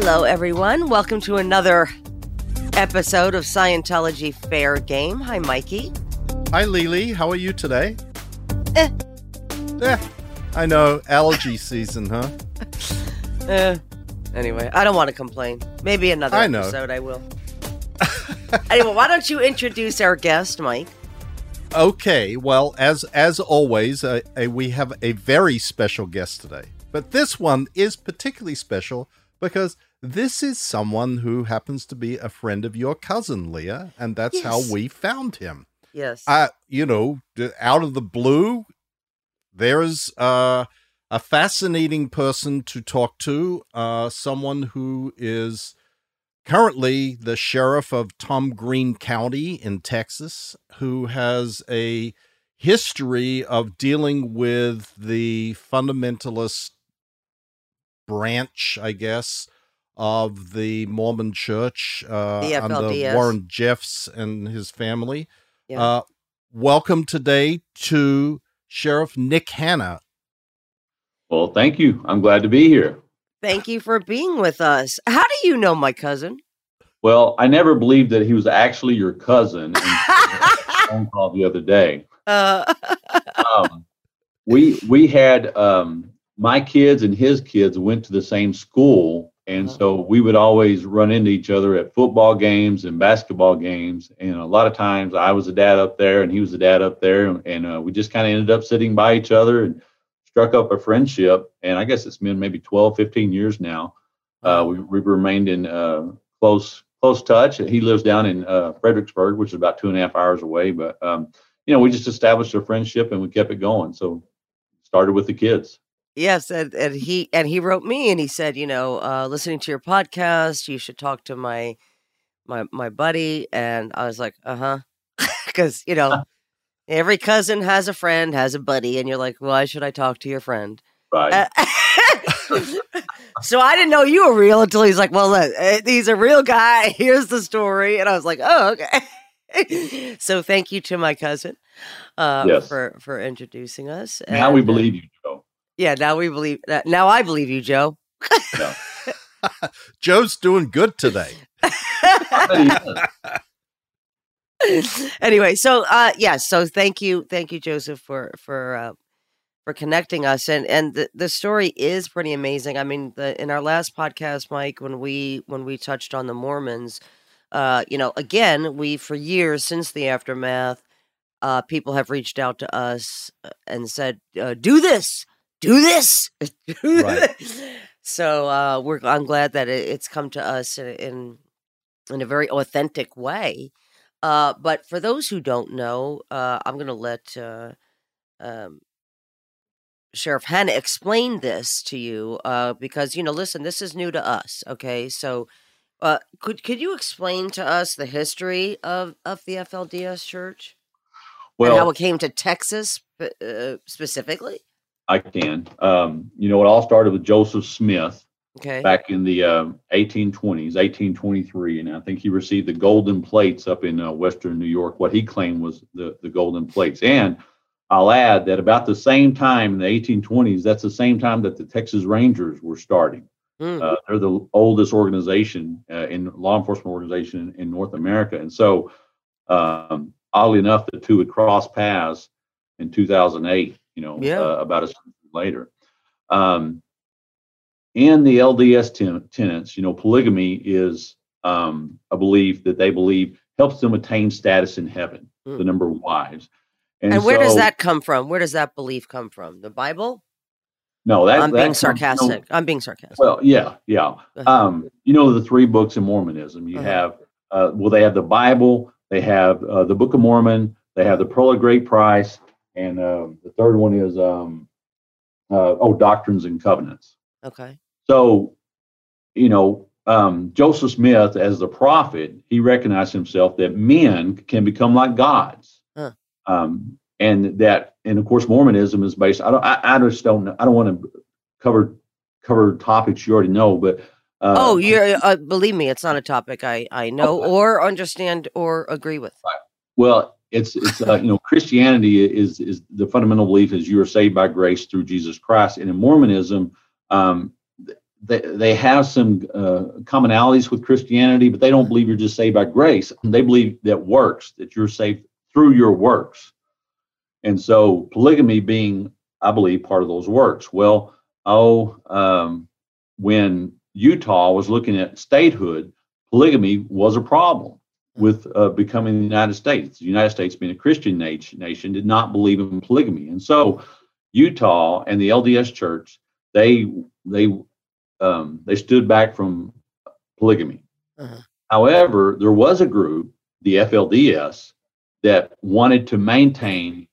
Hello, everyone. Welcome to another episode of Scientology Fair Game. Hi, Mikey. Hi, Lily. How are you today? Eh. Eh. I know, allergy season, huh? Eh. Anyway, I don't want to complain. Maybe another I know. episode I will. anyway, why don't you introduce our guest, Mike? Okay, well, as as always, uh, uh, we have a very special guest today. But this one is particularly special because this is someone who happens to be a friend of your cousin, Leah, and that's how we found him. Yes. uh, you know, out of the blue, there's uh, a fascinating person to talk to, uh, someone who is currently the sheriff of Tom Green County in Texas, who has a history of dealing with the fundamentalist branch, I guess, of the Mormon Church uh, The under Warren Jeffs and his family. Yeah. Uh, welcome today to Sheriff Nick Hanna. Well, thank you. I'm glad to be here. Thank you for being with us. How do you know my cousin? Well, I never believed that he was actually your cousin. And phone call the other day. Uh, Um, we we had um, my kids and his kids went to the same school, and Uh-huh. so we would always run into each other at football games and basketball games. And a lot of times, I was the dad up there, and he was the dad up there, and, and uh, we just kind of ended up sitting by each other and struck up a friendship. And I guess it's been maybe 12, 15 years now. Uh, we, we've remained in uh, close close touch. He lives down in uh, Fredericksburg, which is about two and a half hours away. But um, you know, we just established a friendship and we kept it going. So started with the kids. Yes, and, and he and he wrote me and he said, you know, uh, listening to your podcast, you should talk to my my my buddy. And I was like, uh huh, because you know, every cousin has a friend, has a buddy, and you're like, why should I talk to your friend? Right. Uh, so I didn't know you were real until he's like, "Well, look, uh, he's a real guy. Here's the story," and I was like, "Oh, okay." so thank you to my cousin uh, Yes. for for introducing us. now we and, uh, believe you, Joe. Yeah, now we believe. Now I believe you, Joe. Joe's doing good today. anyway, so uh yes, so thank you, thank you, Joseph, for for uh, for connecting us, and and the the story is pretty amazing. I mean, the in our last podcast, Mike, when we when we touched on the Mormons, uh, you know, again, we for years since the aftermath, uh, people have reached out to us uh, and said, uh, "Do this, do this." Right. So uh, we're I'm glad that it, it's come to us in, in a very authentic way. Uh, but for those who don't know, uh, I'm going to let uh, um, Sheriff Hanna explain this to you uh, because you know, listen, this is new to us. Okay, so uh, could could you explain to us the history of of the FLDS Church and how it came to Texas uh, specifically? I can. Um, you know, it all started with Joseph Smith Okay, back in the um, 1820s, 1823, and I think he received the golden plates up in uh, Western New York. What he claimed was the the golden plates, and I'll add that about the same time in the 1820s, that's the same time that the Texas Rangers were starting. Mm, Uh, they're the oldest organization uh, in law enforcement organization in North America, and so um, oddly enough, the two would cross paths in 2008. You know, Yeah. uh, about a century later. Um, in the LDS ten- tenets, you know, polygamy is um, a belief that they believe helps them attain status in heaven, Mm. the number of wives. and where does that come from? Where does that belief come from? The Bible? No, that I'm that being from- sarcastic. I'm being sarcastic. Well, yeah, yeah. Uh-huh. Um, you know the three books in Mormonism. You Uh-huh. have uh, well, they have the Bible, they have uh, the Book of Mormon, they have the Pearl of Great Price, and um, the third one is um, uh, oh, Doctrines and Covenants. okay. So, you know, um, Joseph Smith, as the prophet, he recognized himself that men can become like gods, Huh. um, and that, and of course, Mormonism is based. I don't. I, I just don't. know- I don't want to cover cover topics you already know, but uh, oh, you're uh, believe me, it's not a topic I I know Okay. or understand or agree with. Well, it's it's uh, you know Christianity is is the fundamental belief is you are saved by grace through Jesus Christ, and in Mormonism, um, they, they have some uh, commonalities with Christianity, but they don't believe you're just saved by grace. They believe that works, that you're saved through your works. And so polygamy being, I believe, part of those works. Well, oh, um, when Utah was looking at statehood, polygamy was a problem with uh, becoming the United States. The United States, being a Christian nation, nation, did not believe in polygamy, and so Utah and the LDS Church they they um, they stood back from polygamy. Uh-huh. However, there was a group, the FLDS, that wanted to maintain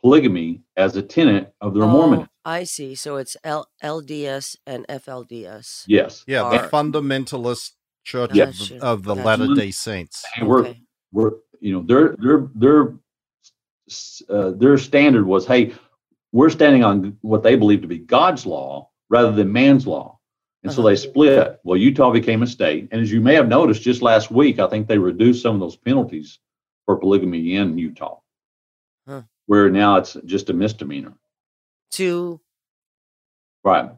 polygamy as a tenet of their oh, Mormonism. I see. So it's L- LDS and FLDS. Yes. Yeah, are... the fundamentalist church yes. of, of, the Latter Day Saints. And we're okay. we're you know their their their uh, their standard was hey we're standing on what they believe to be God's law rather than man's law. And uh-huh. so they split. Well, Utah became a state. And as you may have noticed just last week, I think they reduced some of those penalties for polygamy in Utah, huh. where now it's just a misdemeanor. To right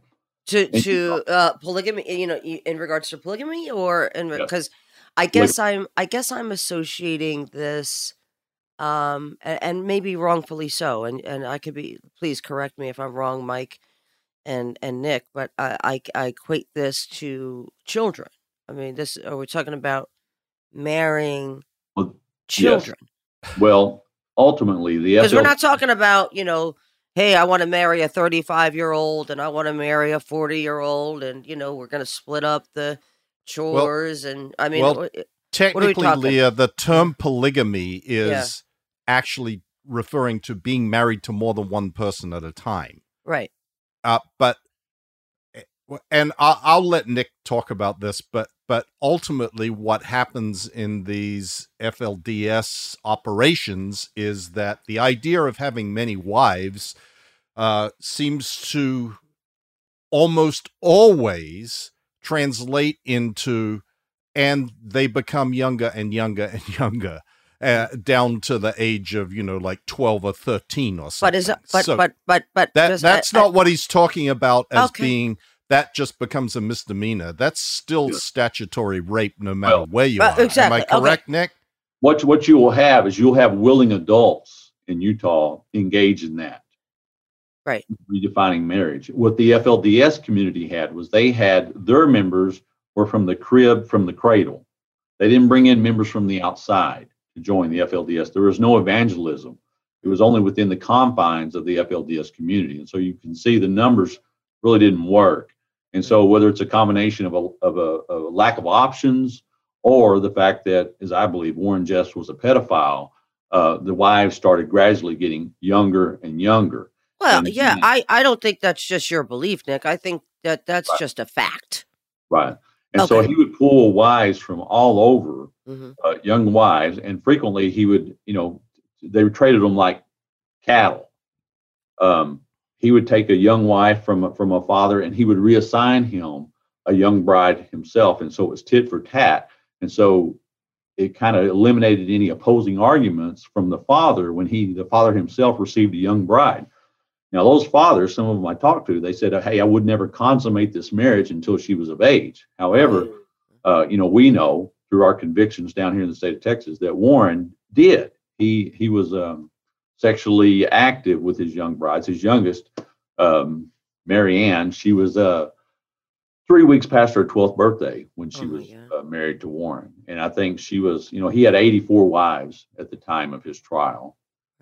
to to uh, polygamy, you know, in regards to polygamy, or because I guess I'm I guess I'm associating this, um, and, and maybe wrongfully so, and and I could be please correct me if I'm wrong, Mike and and Nick, but I, I, I equate this to children. I mean, this are we talking about marrying well, children? Yes. Well, ultimately, the because we're not talking about you know, hey, I want to marry a thirty-five year old and I want to marry a forty year old, and you know, we're going to split up the chores, well, and I mean, well, technically, Leah, the term polygamy is yeah. actually referring to being married to more than one person at a time. Right. Uh, but eh, and I'll, I'll, let Nick talk about this, but but ultimately, what happens in these FLDS operations is that the idea of having many wives uh, seems to almost always translate into, and they become younger and younger and younger uh, down to the age of you know like 12 or 13 or something but is but so but but but that, that's not what he's talking about as okay. being that just becomes a misdemeanor that's still statutory rape no matter well, where you are exactly. am i correct okay. nick what what you will have is you'll have willing adults in utah engage in that right redefining marriage what the flds community had was they had their members were from the crib from the cradle they didn't bring in members from the outside to join the FLDS. There was no evangelism. It was only within the confines of the FLDS community. And so you can see the numbers really didn't work. And so whether it's a combination of a, of a, a lack of options or the fact that, as I believe, Warren Jeffs was a pedophile, uh, the wives started gradually getting younger and younger. Well, and, yeah, I, I don't think that's just your belief, Nick. I think that that's right. just a fact. Right. And okay. so he would pull wives from all over, mm-hmm. uh, young wives, and frequently he would, you know, they traded them like cattle. Um, he would take a young wife from a, from a father, and he would reassign him a young bride himself, and so it was tit for tat. And so it kind of eliminated any opposing arguments from the father when he, the father himself, received a young bride. Now, those fathers, some of them I talked to, they said, "Hey, I would never consummate this marriage until she was of age." However, uh, you know, we know through our convictions down here in the state of Texas that Warren did. He he was um, sexually active with his young brides. His youngest, um, Mary Ann, she was uh, three weeks past her 12th birthday when she oh was uh, married to Warren. And I think she was, you know, he had 84 wives at the time of his trial.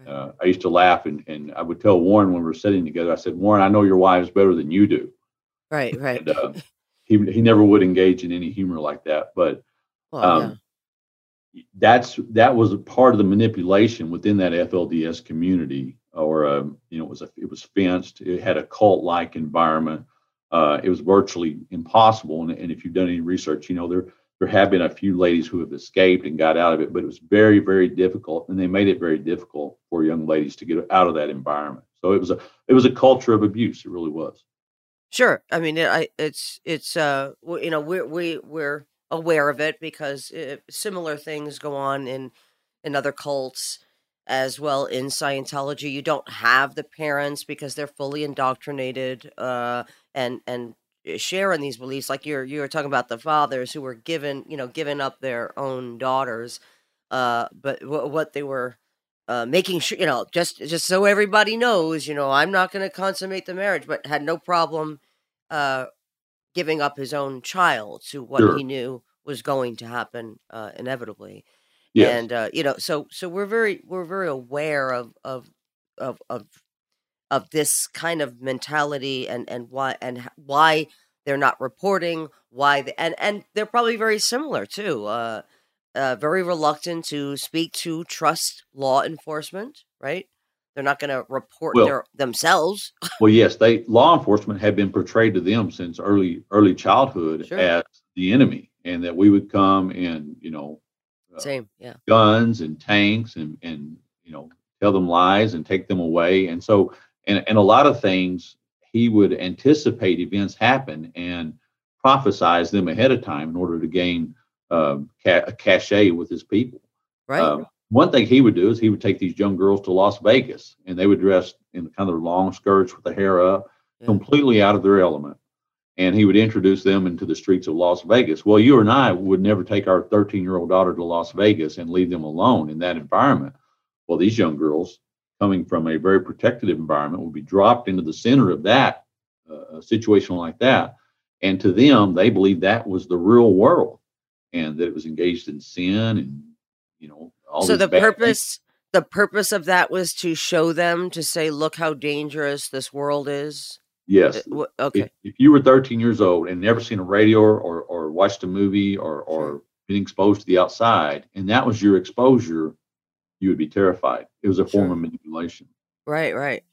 Uh, I used to laugh and, and I would tell Warren when we were sitting together, I said, Warren, I know your wives better than you do. Right, right. And, uh, he, he never would engage in any humor like that. But well, um, yeah. That's that was a part of the manipulation within that FLDS community. Or um, you know, it was a, it was fenced. It had a cult like environment. Uh, it was virtually impossible. And, and if you've done any research, you know there there have been a few ladies who have escaped and got out of it, but it was very, very difficult, and they made it very difficult for young ladies to get out of that environment. So it was a it was a culture of abuse. It really was. Sure, I mean, it, I, it's it's uh, you know, we're we we're aware of it because it, uh, similar things go on in in other cults as well in Scientology. You don't have the parents because they're fully indoctrinated, uh, and and share in these beliefs, like you're you were talking about the fathers who were given, you know, giving up their own daughters, uh, but w- what they were uh, making sure, you know, just just so everybody knows, you know, I'm not going to consummate the marriage, but had no problem uh, giving up his own child to what Sure. he knew was going to happen uh, inevitably Yes. and uh, you know so so we're very we're very aware of of of of of this kind of mentality and and why and why they're not reporting why they, and and they're probably very similar too uh uh very reluctant to speak to trust law enforcement right they're not going to report Well- their themselves Well, yes, they law enforcement had been portrayed to them since early early childhood Sure. as the enemy, and that we would come and you know, uh, same yeah guns and tanks and and you know tell them lies and take them away, and so and and a lot of things he would anticipate events happen and prophesize them ahead of time in order to gain um, ca- a cachet with his people. right Um, one thing he would do is he would take these young girls to Las Vegas, and they would dress in kind of long skirts with the hair up, Yeah. completely out of their element. And he would introduce them into the streets of Las Vegas. Well, you and I would never take our 13 year old daughter to Las Vegas and leave them alone in that environment. Well, these young girls, coming from a very protected environment, would be dropped into the center of that uh, situation like that. And to them, they believed that was the real world and that it was engaged in sin and, you know, so the purpose the purpose of that was to show them to say look how dangerous this world is Yes. Uh, okay If, if you were 13 years old and never seen a radio or, or, or watched a movie or, or been exposed to the outside, and that was your exposure, you would be terrified. It was a form Sure. of manipulation. Right, right.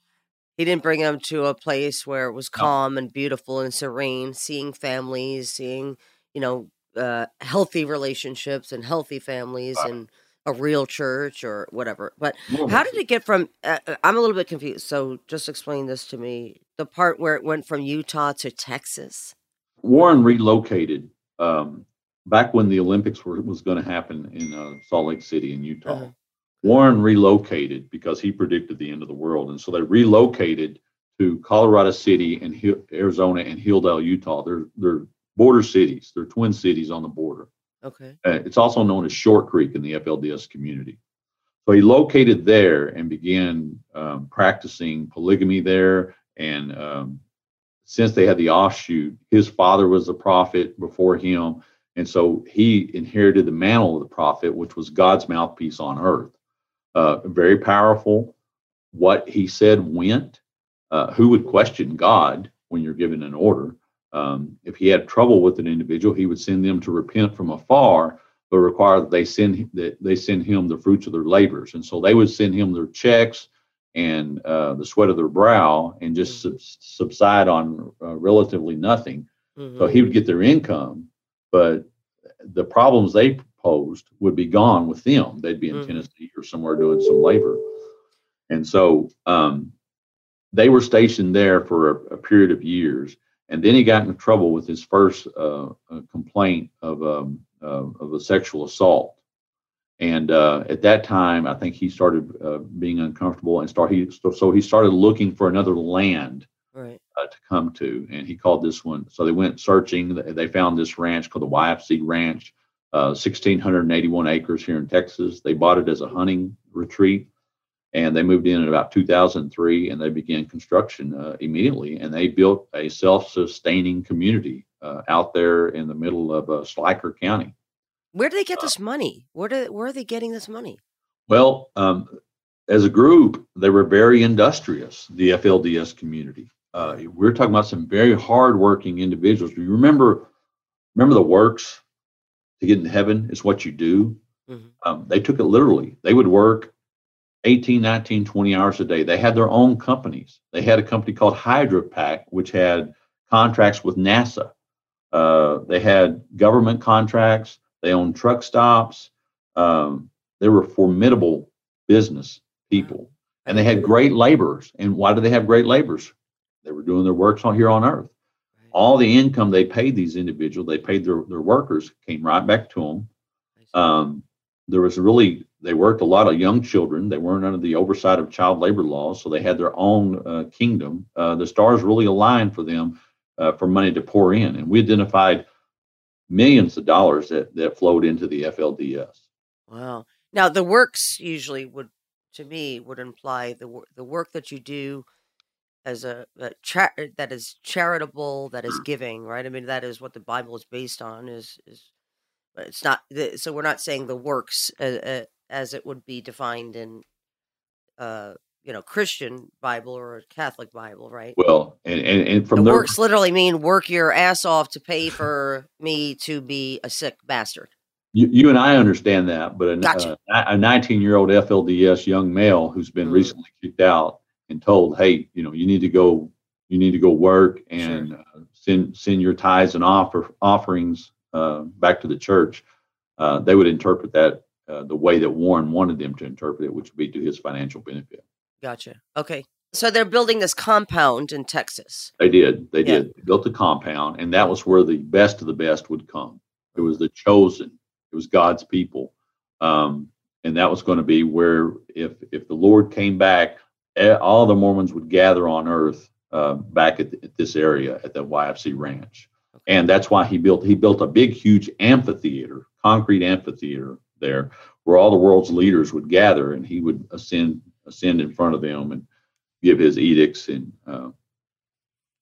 He didn't bring them to a place where it was No. calm and beautiful and serene, seeing families, seeing, you know, uh, healthy relationships and healthy families Right. and a real church or whatever. But how did it get from? Uh, uh, I'm a little bit confused. So just explain this to me. The part where it went from Utah to Texas. Warren relocated um, back when the Olympics were, was going to happen in uh, Salt Lake City in Utah. Uh-huh. Warren relocated because he predicted the end of the world, and so they relocated to Colorado City and Arizona and Hildale, Utah. They're they're border cities. They're twin cities on the border. Okay. Uh, it's also known as Short Creek in the FLDS community. So he located there and began um, practicing polygamy there. And um, since they had the offshoot, his father was a prophet before him. And so he inherited the mantle of the prophet, which was God's mouthpiece on earth. Uh, very powerful. What he said went. Uh, who would question God when you're given an order? Um, if he had trouble with an individual, he would send them to repent from afar, but require that they send that they send him the fruits of their labors. And so they would send him their checks and uh, the sweat of their brow, and just sub- subside on uh, relatively nothing. So Mhm. he would get their income, but the problems they posed would be gone with them. They'd be in Mhm. Tennessee or somewhere doing some labor. And so um, they were stationed there for a, a period of years. And then he got into trouble with his first uh, uh, complaint of, um, uh, of a sexual assault. And uh, at that time, I think he started uh, being uncomfortable and start he so he started looking for another land Right. uh, to come to, and he called this one. So they went searching. They they found this ranch called the YFC Ranch, uh, 1,681 acres here in Texas. They bought it as a hunting retreat, and they moved in in about 2003, and they began construction uh, immediately. And they built a self-sustaining community uh, out there in the middle of uh, County. Where do they get Uh, this money? Where do where are they getting this money? Well, um, as a group, they were very industrious, the FLDS community. Uh, we're talking about some very hardworking individuals. Do you remember, remember the works to get in heaven is what you do? Mhm. Um, they took it literally. They would work 18, 19, 20 hours a day. They had their own companies. They had a company called HydroPack, which had contracts with NASA. Uh, they had government contracts. They owned truck stops. Um, they were formidable business people, and they had great laborers. And why do they have great laborers? They were doing their works on here on Earth. All the income they paid these individuals, they paid their, their workers, came right back to them. Um, there was really they worked a lot of young children. They weren't under the oversight of child labor laws, so they had their own uh, kingdom. Uh, the stars really aligned for them uh, for money to pour in, and we identified millions of dollars that that flowed into the FLDS. Wow. Now the works usually would, to me, would imply the the work that you do as a, a cha- that is charitable, that is giving, right? I mean, that is what the Bible is based on. Is is, it's not. The, so we're not saying the works as, uh, it would be defined in, uh, you know, Christian Bible or Catholic Bible, right? Well, and and, and from the their works literally mean work your ass off to pay for me to be a sick bastard. you, you and I understand that, but a, Gotcha. a 19 year old FLDS young male who's been Mhm. recently kicked out and told, hey, you know, you need to go, you need to go work and uh, send send your tithes and offer offerings uh, back to the church. Uh, they would interpret that uh, the way that Warren wanted them to interpret it, which would be to his financial benefit. Gotcha. Okay. So they're building this compound in Texas. They did. They Yeah. did. They built a compound, and that was where the best of the best would come. It was the chosen. It was God's people, um, and that was going to be where, if if the Lord came back, all the Mormons would gather on Earth uh, back at, at this area at the YFC Ranch, and that's why he built he built a big, huge amphitheater, concrete amphitheater there, where all the world's leaders would gather, and he would ascend ascend in front of them and give his edicts and uh,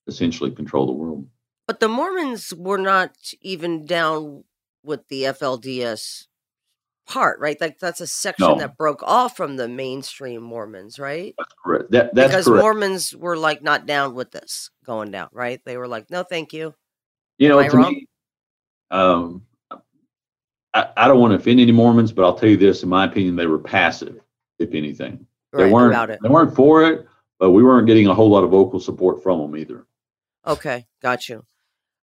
essentially control the world. But the Mormons were not even down with the FLDS part, right? Like that's a section No. that broke off from the mainstream Mormons, right? That's correct. That that's because correct. Mormons were like not down with this going down, right? They were like, no, thank you. you know, am I to wrong? me, um, I, I don't want to offend any Mormons, but I'll tell you this: in my opinion, they were passive, if anything. They weren't. about it. They weren't for it, but we weren't getting a whole lot of vocal support from them either. Okay, got you.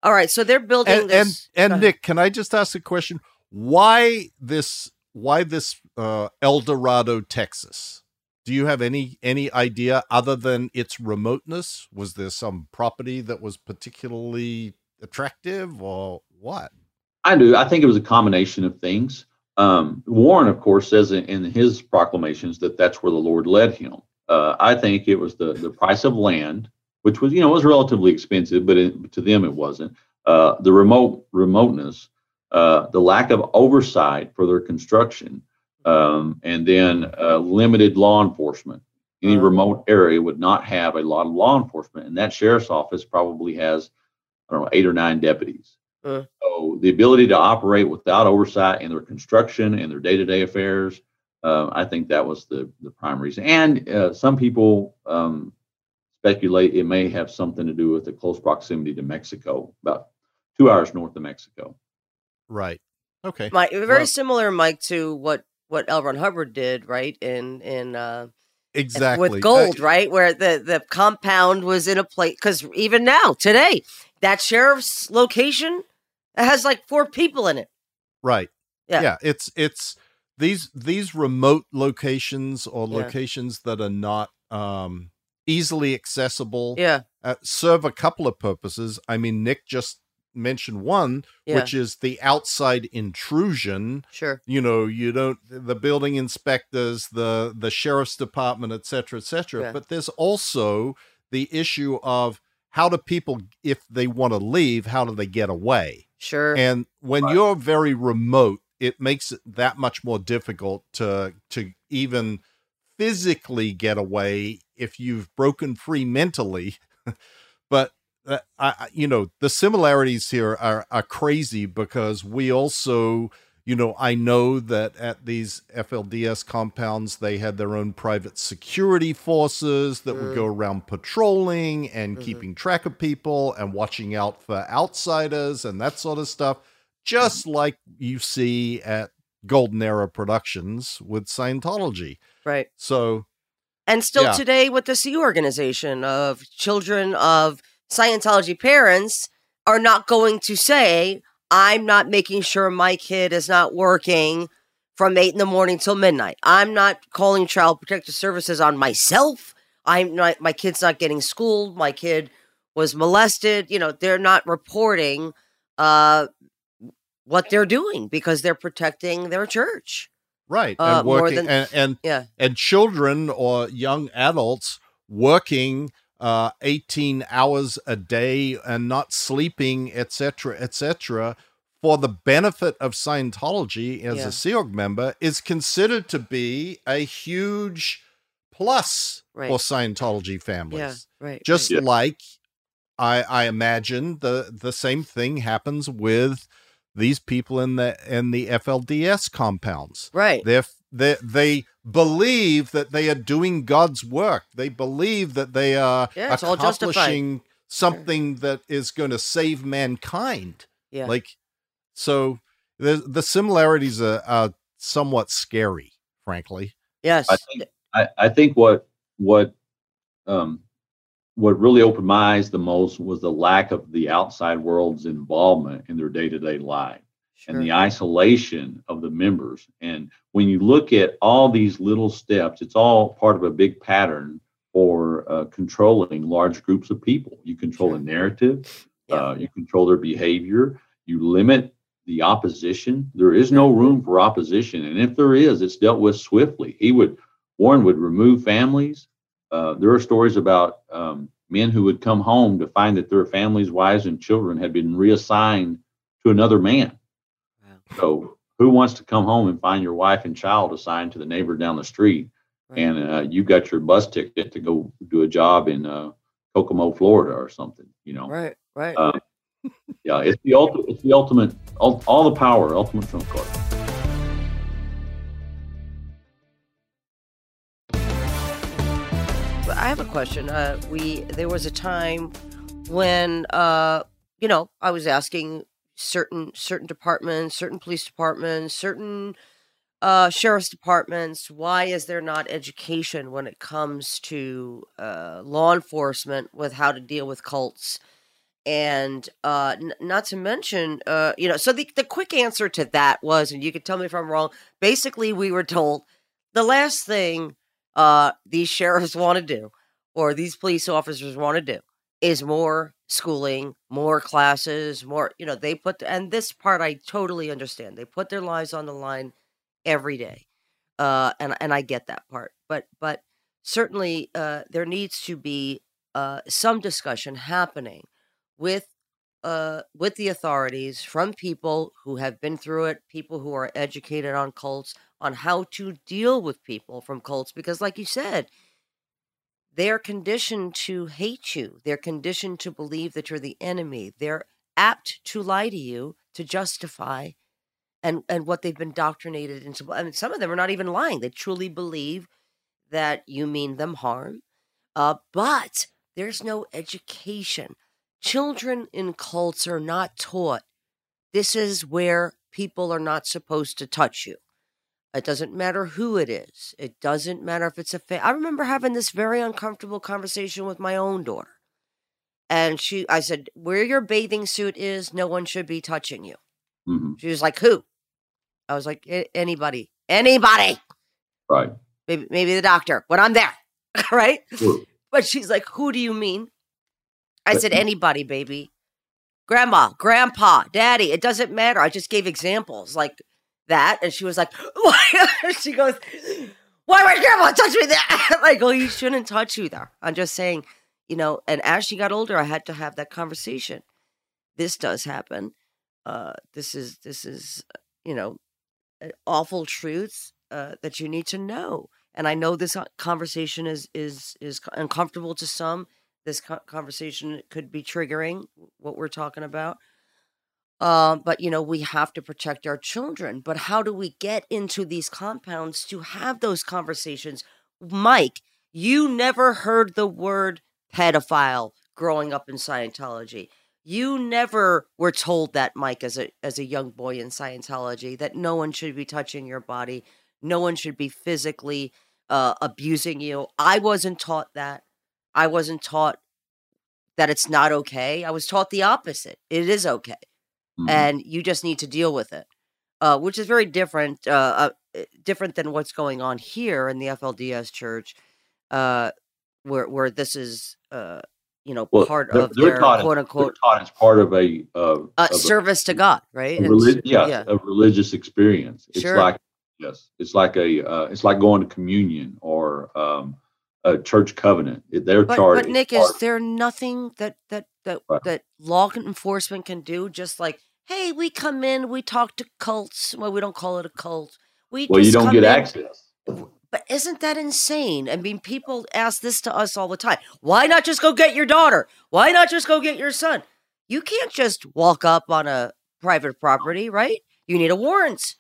All right, so they're building and and, this. and go ahead. Nick, can I just ask a question? Why this? Why this uh, Eldorado, Texas? Do you have any any idea other than its remoteness? Was there some property that was particularly attractive, or what? I do. I think it was a combination of things. Um, Warren, of course, says in, in his proclamations that that's where the Lord led him. Uh, I think it was the the price of land, which was you know was relatively expensive, but it, to them it wasn't. Uh, the remote remoteness, uh, the lack of oversight for their construction, um, and then uh, limited law enforcement. Any Uh. remote area would not have a lot of law enforcement, and that sheriff's office probably has I don't know eight or nine deputies. Uh. So the ability to operate without oversight in their construction and their day-to-day affairs, uh, I think that was the the prime reason. And uh, some people um, speculate it may have something to do with the close proximity to Mexico, about two hours north of Mexico. Right. Okay. My, very Well- similar, Mike, to what what L. Ron Hubbard did, right? In in uh, Exactly. with gold, Uh, right? Where the the compound was in a place because even now today, that sheriff's location has like four people in it. Right. Yeah. Yeah. It's it's these these remote locations or Yeah. locations that are not um easily accessible Yeah, uh, serve a couple of purposes. I mean, Nick just mentioned one, yeah, which is the outside intrusion. sure. You know, you don't the building inspectors, the the sheriff's department, et cetera, et cetera. Yeah. But there's also the issue of how do people, if they want to leave, how do they get away? Sure. And when Right. you're very remote, it makes it that much more difficult to to even physically get away if you've broken free mentally. but uh, I, I- you know, the similarities here are are crazy because we also, you know, I know that at these FLDS compounds they had their own private security forces that would Mm. go around patrolling and Mhm. keeping track of people and watching out for outsiders and that sort of stuff, just like you see at Golden Era Productions with Scientology. right. So, And still Yeah. today with the Sea Organization of children of Scientology parents are not going to say, I'm not making sure my kid is not working from eight in the morning till midnight. I'm not calling child protective services on myself. I'm not my kid's not getting schooled. My kid was molested. You know, they're not reporting uh what they're doing because they're protecting their church. right, Uh, and working than- and, and Yeah. and children or young adults working uh, 18 hours a day and not sleeping, etc., etc., for the benefit of Scientology as Yeah. a Sea Org member is considered to be a huge plus Right. for Scientology families. Yeah, right. Just Yeah. like I, I imagine the the same thing happens with these people in the in the FLDS compounds. right. They're, they they believe that they are doing God's work. They believe that they are Yeah, it's all justified. accomplishing something that is going to save mankind. Yeah. Like so, the the similarities are, are somewhat scary, frankly. yes. I think I, I think what what um what really opened my eyes the most was the lack of the outside world's involvement in their day-to-day life sure. and the isolation of the members. And when you look at all these little steps, it's all part of a big pattern for uh, controlling large groups of people. You control Sure. the narrative, Yeah. uh, you control their behavior, you limit the opposition. There is no room for opposition, and if there is, it's dealt with swiftly. He would Warren would remove families. Uh, there are stories about um, men who would come home to find that their families, wives, and children had been reassigned to another man. So, who wants to come home and find your wife and child assigned to the neighbor down the street, Right. and uh, you got your bus ticket to go do a job in uh, Kokomo, Florida, or something? You know, right. Right. uh, yeah, it's the ultimate. It's the ultimate. All, all the power, ultimate trump card. I have a question. Uh, we there was a time when uh, you know I was asking certain certain departments, certain police departments, certain uh, sheriff's departments, why is there not education when it comes to uh, law enforcement with how to deal with cults? And uh, n- not to mention, uh, you know, so the, the quick answer to that was, and you can tell me if I'm wrong. Basically, we were told the last thing uh, these sheriffs want to do, or these police officers want to do, is more schooling, more classes, more. You know, they put and this part I totally understand. They put their lives on the line every day, uh, and and I get that part. But but certainly uh, there needs to be uh, some discussion happening with uh, with the authorities from people who have been through it, people who are educated on cults, on how to deal with people from cults. Because, like you said, they're conditioned to hate you. They're conditioned to believe that you're the enemy. They're apt to lie to you to justify and and what they've been indoctrinated into. I mean, some of them are not even lying. They truly believe that you mean them harm. Uh, but there's no education. Children in cults are not taught this is where people are not supposed to touch you. It doesn't matter who it is. It doesn't matter if it's a fa- I remember having this very uncomfortable conversation with my own daughter. And she I said, "Where your bathing suit is, no one should be touching you." hmm She was like, "Who?" I was like, "Anybody. Anybody. Right. Maybe maybe the doctor when I'm there." right? Sure. But she's like, "Who do you mean?" I But- said, "Anybody, baby. Grandma, grandpa, daddy, it doesn't matter. I just gave examples like that." And she was like, "Why?" she goes, "Why would grandma touch me there?" like, "Oh, you shouldn't touch you there." I'm just saying, you know, and as she got older, I had to have that conversation. This does happen. Uh this is this is, you know, awful truths uh, that you need to know. And I know this uh, conversation is is is uncomfortable to some. This co- conversation could be triggering what we're talking about. Um, but you know, we have to protect our children. But how do we get into these compounds to have those conversations? Mike, you never heard the word pedophile growing up in Scientology. You never were told that, Mike, as a as a young boy in Scientology, that no one should be touching your body, no one should be physically uh, abusing you. I wasn't taught that. I wasn't taught that it's not okay. I was taught the opposite. It is okay, Mhm. and you just need to deal with it, uh, which is very different, uh, uh, different than what's going on here in the FLDS Church, uh, where where this is, uh, you know, Well, part they're, of they're their quote unquote taught as part of a, uh, uh, of a- service to God, right? a relig- yes, yeah, a religious experience. It's Sure. like yes, it's like a uh, it's like going to communion or um, a church covenant. They're but. But Nick, is there nothing that that that Right. that law enforcement can do? Just like, hey, we come in, we talk to cults. Well, we don't call it a cult. We well, you don't get in- access. But isn't that insane? I mean, people ask this to us all the time. Why not just go get your daughter? Why not just go get your son? You can't just walk up on a private property, right? You need a warrant.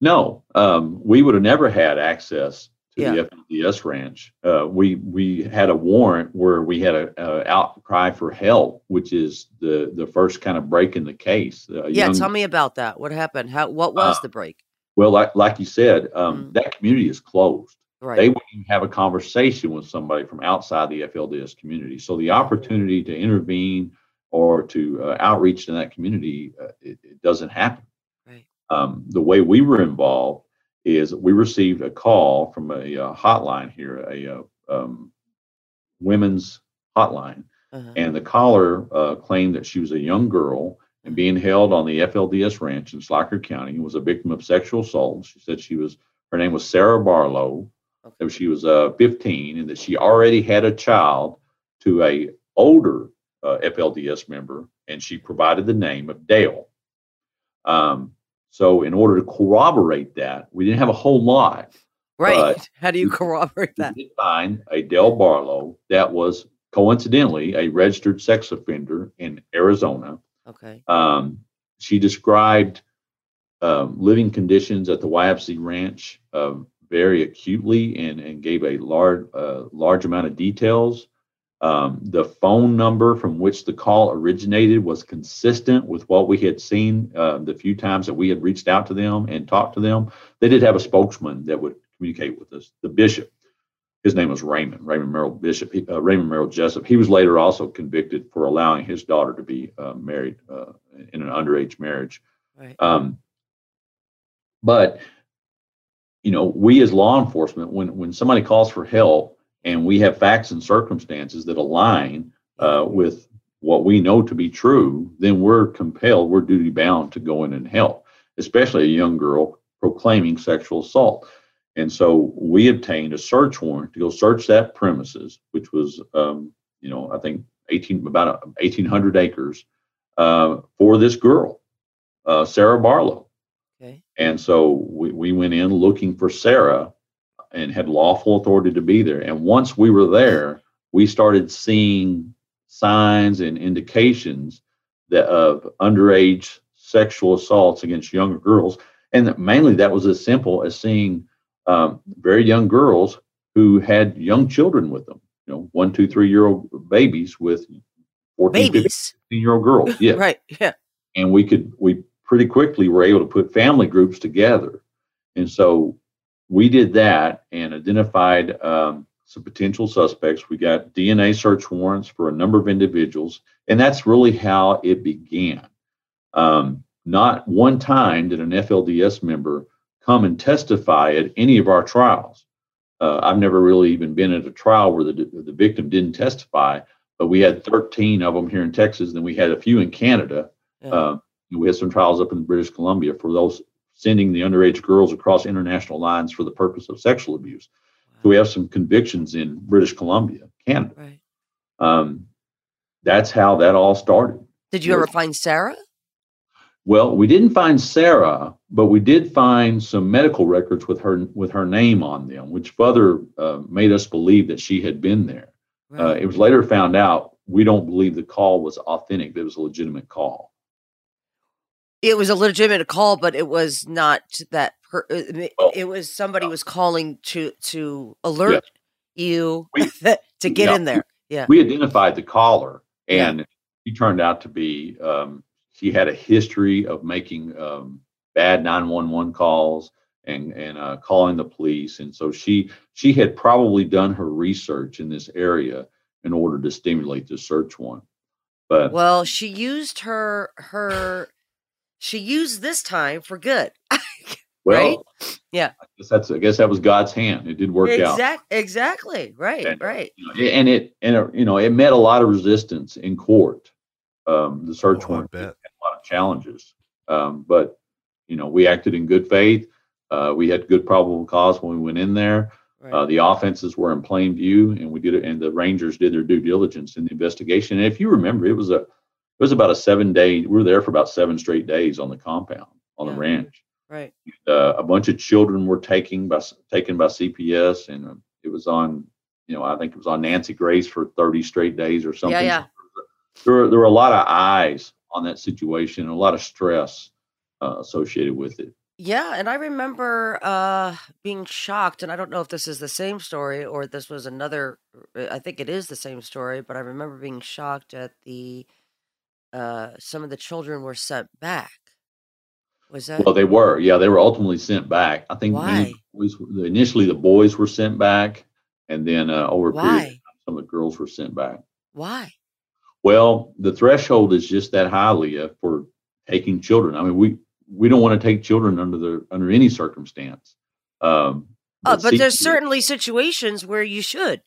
No, um, we would have never had access to Yeah. the FLDS ranch. Uh, we we had a warrant where we had a, a outcry for help, which is the the first kind of break in the case. A Yeah, young- tell me about that. What happened? How? What was Uh, the break? Well, like like you said, um, Mm. that community is closed. Right. They wouldn't even have a conversation with somebody from outside the FLDS community. So the opportunity to intervene or to uh, outreach in that community, uh, it, it doesn't happen. Right. Um, the way we were involved is we received a call from a, uh hotline here, a uh, um, women's hotline, Uh-huh. and the caller uh, claimed that she was a young girl and being held on the FLDS ranch in Schleicher County and was a victim of sexual assault. She said she was her name was Sarah Barlow. Okay. She was uh, 15 and that she already had a child to a older uh, FLDS member, and she provided the name of Dale. Um, so, in order to corroborate that, we didn't have a whole lot. Right. How do you corroborate that? We did find a Dale Barlow that was coincidentally a registered sex offender in Arizona. Okay. Um, she described um, living conditions at the YFC ranch um, very acutely and, and gave a large uh, large amount of details. Um, the phone number from which the call originated was consistent with what we had seen uh, the few times that we had reached out to them and talked to them. They did have a spokesman that would communicate with us. The bishop, his name was Raymond Raymond Merrill Bishop. He, uh, Raymond Merrill Jessop. He was later also convicted for allowing his daughter to be uh, married uh, in an underage marriage. Right. Um, but you know, we as law enforcement, when when somebody calls for help and we have facts and circumstances that align uh, with what we know to be true, then we're compelled, we're duty bound to go in and help, especially a young girl proclaiming sexual assault. And so we obtained a search warrant to go search that premises, which was, um, you know, I think 18 about 1,800 acres uh, for this girl, uh, Sarah Barlow. Okay. And so we, we went in looking for Sarah and had lawful authority to be there. And once we were there, we started seeing signs and indications that of underage sexual assaults against younger girls. And that mainly that was as simple as seeing um, very young girls who had young children with them, you know, one, two, three year old babies with 14, 15 Babies. year old girls. Yeah Right. Yeah. and we could we pretty quickly were able to put family groups together and so we did that and identified um, some potential suspects. We got dna search warrants for a number of individuals and that's really how it began. Um, not one time did an flds member come and testify at any of our trials. Uh, i've never really even been at a trial where the, the victim didn't testify but we had 13 of them here in texas then we had a few in canada. Yeah. uh, we had some trials up in British Columbia for those sending the underage girls across international lines for the purpose of sexual abuse. So we have some convictions in British Columbia, Canada. Right. Um, that's how that all started. Did you ever find Sarah? Well, we didn't find Sarah, but we did find some medical records with her with her name on them, which further uh, made us believe that she had been there. Uh, it was later found out we don't believe the call was authentic; it was a legitimate call. It was a legitimate call, but it was not that. Per- it Well, it was somebody was calling to to alert you We- to get yeah, in there. Yeah. we identified the caller Yeah. and she turned out to be um, she had a history of making um, bad 911 calls and and uh, calling the police and so she she had probably done her research in this area in order to stimulate the search one. but Well, she used her her she used this time for good. well Yeah. I guess that's I guess that was God's hand it did work out Exact, exactly. Right. And, uh, right. you know, and it and uh, you know it met a lot of resistance in court um, the search Oh, I warrant bet. had a lot of challenges um, but you know we acted in good faith uh, we had good probable cause when we went in there Right. Uh, the offenses were in plain view, and we did it, and the Rangers did their due diligence in the investigation. And if you remember, it was a it was about a seven day. We were there for about seven straight days on the compound on yeah. the ranch. Right. Uh, a bunch of children were taken by taken by CPS, and uh, it was on. You know, I think it was on Nancy Grace for 30 straight days or something. Yeah, yeah. There were, there were a lot of eyes on that situation, and a lot of stress uh, associated with it. Yeah, and I remember uh, being shocked, and I don't know if this is the same story or this was another. Uh, I think it is the same story, but I remember being shocked at the uh, some of the children were sent back. Was that? Well, they were. Yeah, they were ultimately sent back. I think why? Boys, initially the boys were sent back, and then uh, over why? period, time, some of the girls were sent back. Why? Well, the threshold is just that high, Leah, for taking children. I mean, we we don't want to take children under the under any circumstance. Um, but, uh, but there's certainly situations where you should,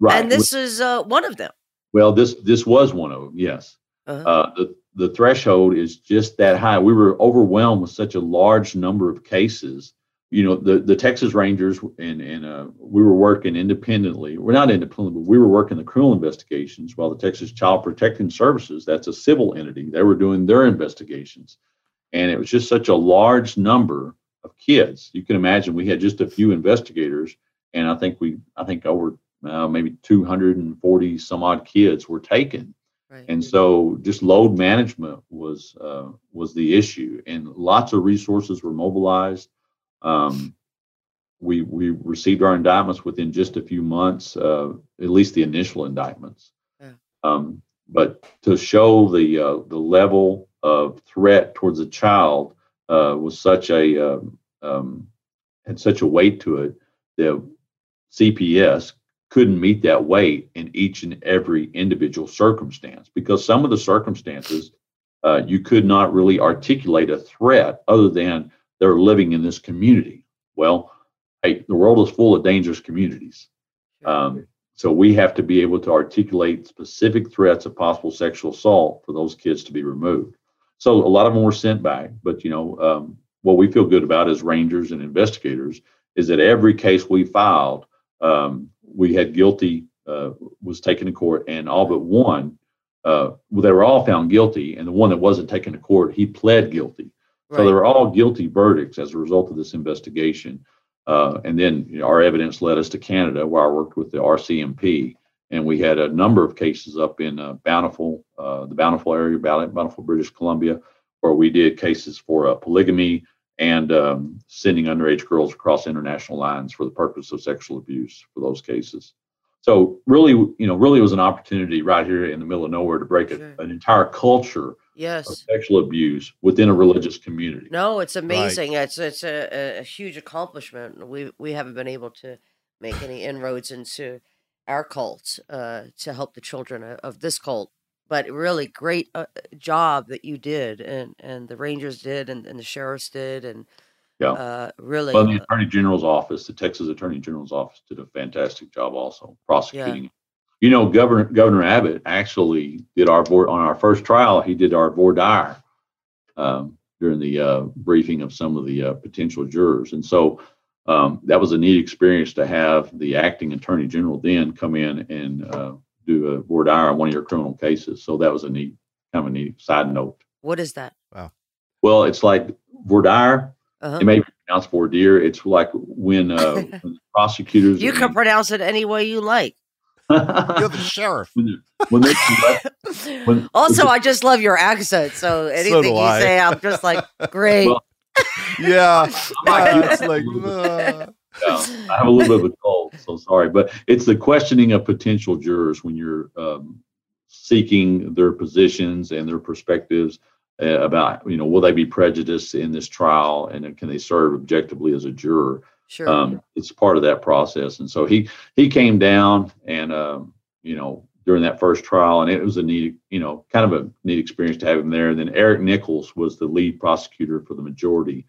right? And this is uh, one of them. Well, this this was one of them. Yes, uh-huh. uh, the the threshold is just that high. We were overwhelmed with such a large number of cases. You know, the the Texas Rangers and and uh, we were working independently. We're not independent, but we were working the criminal investigations while the Texas Child Protecting Services, that's a civil entity, they were doing their investigations and it was just such a large number of kids. You can imagine we had just a few investigators, and I think we, I think over uh, maybe 240 some odd kids were taken. Right. And so, just load management was uh, was the issue, and lots of resources were mobilized. Um, we we received our indictments within just a few months, uh, at least the initial indictments. Yeah. Um, but to show the uh, the level of threat towards a child uh, was such a um, um, had such a weight to it that CPS couldn't meet that weight in each and every individual circumstance because some of the circumstances uh, you could not really articulate a threat other than they're living in this community. Well, hey, the world is full of dangerous communities. Um, so we have to be able to articulate specific threats of possible sexual assault for those kids to be removed. So a lot of them were sent back, but you know um, what we feel good about as rangers and investigators is that every case we filed, um, we had guilty uh, was taken to court, and all but one, uh, well, they were all found guilty, and the one that wasn't taken to court, he pled guilty. Right. So they were all guilty verdicts as a result of this investigation. Uh, and then you know, our evidence led us to Canada, where I worked with the RCMP, and we had a number of cases up in uh, Bountiful, uh, the Bountiful area, Bountiful, British Columbia, where we did cases for uh, polygamy and um, sending underage girls across international lines for the purpose of sexual abuse for those cases. So really, you know, really was an opportunity right here in the middle of nowhere to break sure. a, an entire culture yes. of sexual abuse within a religious community. No, it's amazing. Right. It's it's a, a huge accomplishment. We we haven't been able to make any inroads into our cult uh, to help the children of this cult. But really great uh, job that you did, and, and the Rangers did, and, and the sheriffs did, and yeah, uh, really. Well, the uh Attorney General's office, the Texas Attorney General's office, did a fantastic job also prosecuting. Yeah. You know, Governor Governor Abbott actually did our board on our first trial. He did our voir dire um, during the uh, briefing of some of the uh, potential jurors, and so um, that was a neat experience to have the acting attorney general then come in and uh, do a voir dire on one of your criminal cases. So that was a neat, kind of a neat side note. What is that? Wow. Well, it's like voir dire. Uh-huh. It may be pronounced voir dire. It's like when, uh, when prosecutors. you can pronounce it any way you like. You're the sheriff. when, when they, when, also, I just love your accent. So anything so you I. say, I'm just like, great. Well, yeah, yeah, it's like. Uh. Yeah, I have a little bit of a cold, so sorry. But it's the questioning of potential jurors when you're um, seeking their positions and their perspectives uh, about, you know, will they be prejudiced in this trial and can they serve objectively as a juror? Sure. Um, it's part of that process. And so he he came down and, um, you know, during that first trial, and it was a neat, you know, kind of a neat experience to have him there. And then Eric Nichols was the lead prosecutor for the majority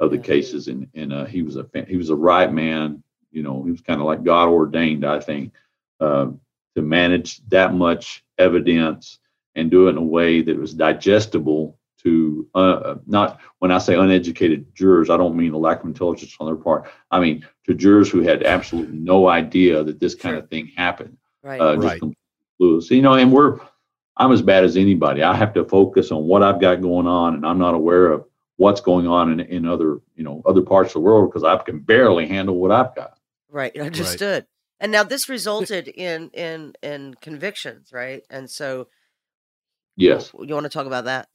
of the cases, and and uh, he was a he was a right man. You know, he was kind of like God ordained, I think, uh, to manage that much evidence and do it in a way that was digestible to uh, not when I say uneducated jurors, I don't mean a lack of intelligence on their part. I mean to jurors who had absolutely no idea that this kind Sure. of thing happened. Right. Uh, Right. just completely. You know, and we're I'm as bad as anybody. I have to focus on what I've got going on, and I'm not aware of what's going on in, in other you know other parts of the world because I can barely handle what I've got. Right, understood. And now this resulted in in in convictions, right? And so, Yes, you want to talk about that?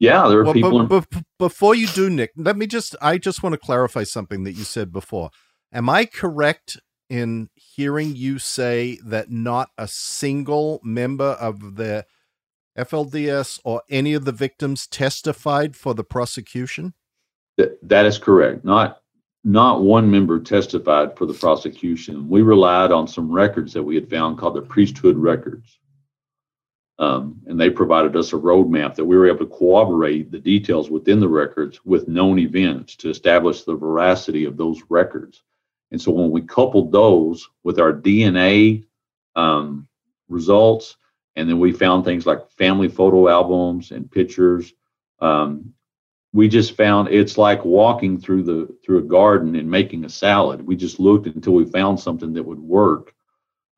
yeah, there are Well, people. but, in, but before you do, Nick, let me just, I just want to clarify something that you said before. Am I correct in hearing you say that not a single member of the FLDS or any of the victims testified for the prosecution? That, that is correct. Not not one member testified for the prosecution. We relied on some records that we had found called the priesthood records. Um, and they provided us a roadmap that we were able to corroborate the details within the records with known events to establish the veracity of those records. And so when we coupled those with our DNA um, results, and then we found things like family photo albums and pictures, um, we just found it's like walking through the through a garden and making a salad. We just looked until we found something that would work,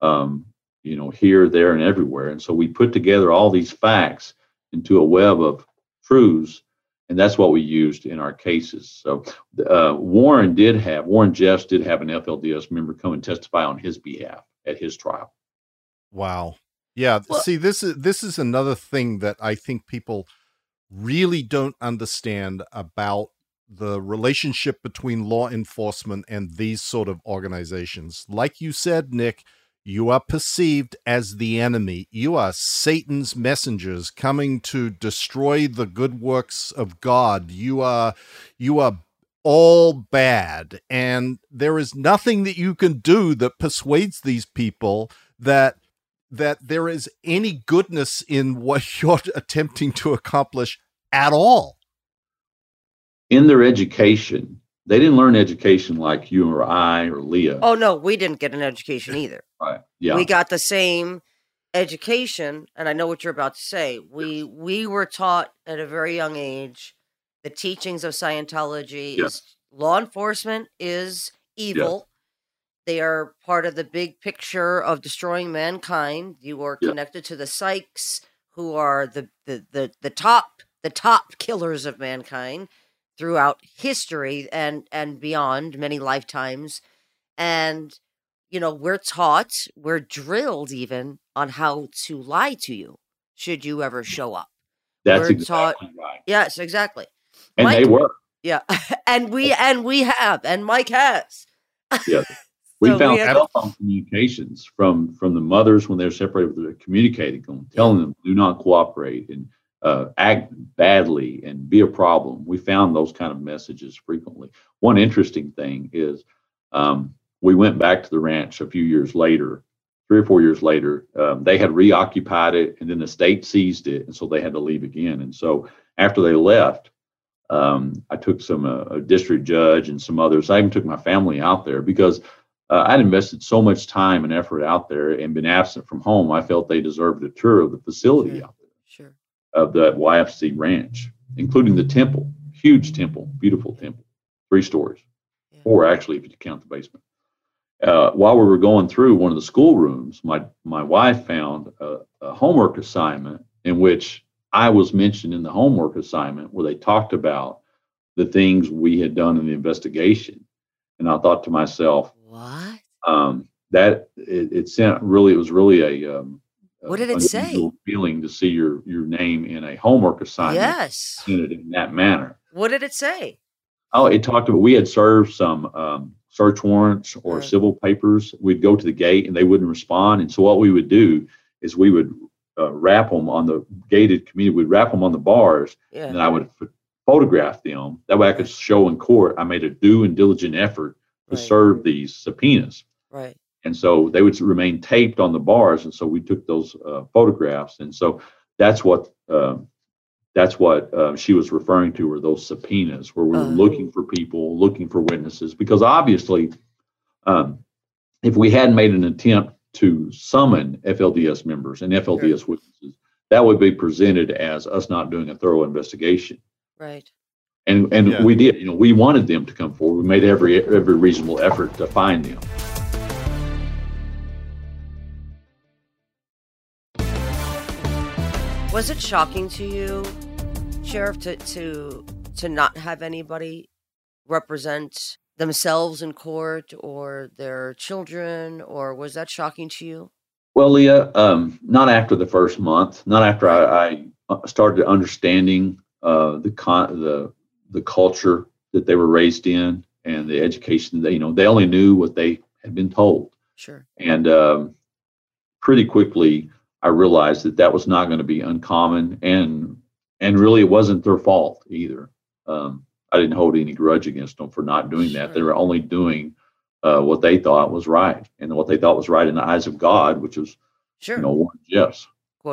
um, you know, here, there, and everywhere. And so we put together all these facts into a web of truths, and that's what we used in our cases. So uh, Warren did have Warren Jeffs did have an FLDS member come and testify on his behalf at his trial. Wow. Yeah. Well- see, this is this is another thing that I think people really don't understand about the relationship between law enforcement and these sort of organizations. Like you said, Nick, you are perceived as the enemy. You are Satan's messengers coming to destroy the good works of God. You are you are all bad and there is nothing that you can do that persuades these people that that there is any goodness in what you're attempting to accomplish at all. In their education, they didn't learn education like you or I or Leah. Oh no, we didn't get an education either. Right. Yeah. We got the same education, and I know what you're about to say. We we were taught at a very young age the teachings of Scientology Yeah. is law enforcement is evil. They are part of the big picture of destroying mankind. You are connected to the psychs, who are the, the the the top the top killers of mankind throughout history and and beyond many lifetimes. And you know, we're taught, we're drilled even on how to lie to you should you ever show up. That's we're exactly right. Yes, exactly. And Mike- they were. Yeah. and we and we have and Mike has. Yeah. We So found we had- telephone communications from from the mothers when they're separated, they're communicating them, telling them do not cooperate and uh, act badly and be a problem. We found those kind of messages frequently. One interesting thing is um, we went back to the ranch a few years later, three or four years later. Um, they had reoccupied it, and then the state seized it, and so they had to leave again. And so after they left, um, I took some uh, a district judge and some others. I even took my family out there because uh, I'd invested so much time and effort out there and been absent from home. I felt they deserved a tour of the facility Sure. out there Sure. of the YFZ ranch, including the temple, huge temple, beautiful temple, three stories, Yeah. four actually if you count the basement. Uh, while we were going through one of the school rooms, my my wife found a, a homework assignment in which I was mentioned in the homework assignment where they talked about the things we had done in the investigation, and I thought to myself, What? um, that it, it sent really it was really a um, What did it say? feeling to see your your name in a homework assignment Yes. in that manner. What did it say? Oh, it talked about we had served some um, search warrants or Right. civil papers. We'd go to the gate and they wouldn't respond, and so what we would do is we would uh, wrap them on the gated community. We'd wrap them on the bars, Yeah. and I would ph- photograph them. That way, I could show in court I made a due and diligent effort to Right. serve these subpoenas. Right. and so they would remain taped on the bars and so we took those uh, photographs and so that's what um, that's what uh, she was referring to were those subpoenas where we were Uh. looking for people looking for witnesses because obviously um, if we hadn't made an attempt to summon flds members and flds witnesses that would be presented as us not doing a thorough investigation Right. And and Yeah. we did. You know, we wanted them to come forward. We made every every reasonable effort to find them. Was it shocking to you, Sheriff, to to to not have anybody represent themselves in court or their children, or was that shocking to you? Well, Leah, um, not after the first month, not after I, I uh, started understanding uh, the con- the the culture that they were raised in and the education. That, you know, they only knew what they had been told, Sure. and um, pretty quickly I realized that that was not going to be uncommon, and and really it wasn't their fault either. Um, I didn't hold any grudge against them for not doing that. They were only doing uh, what they thought was right, and what they thought was right in the eyes of God, which was Sure. you know yes.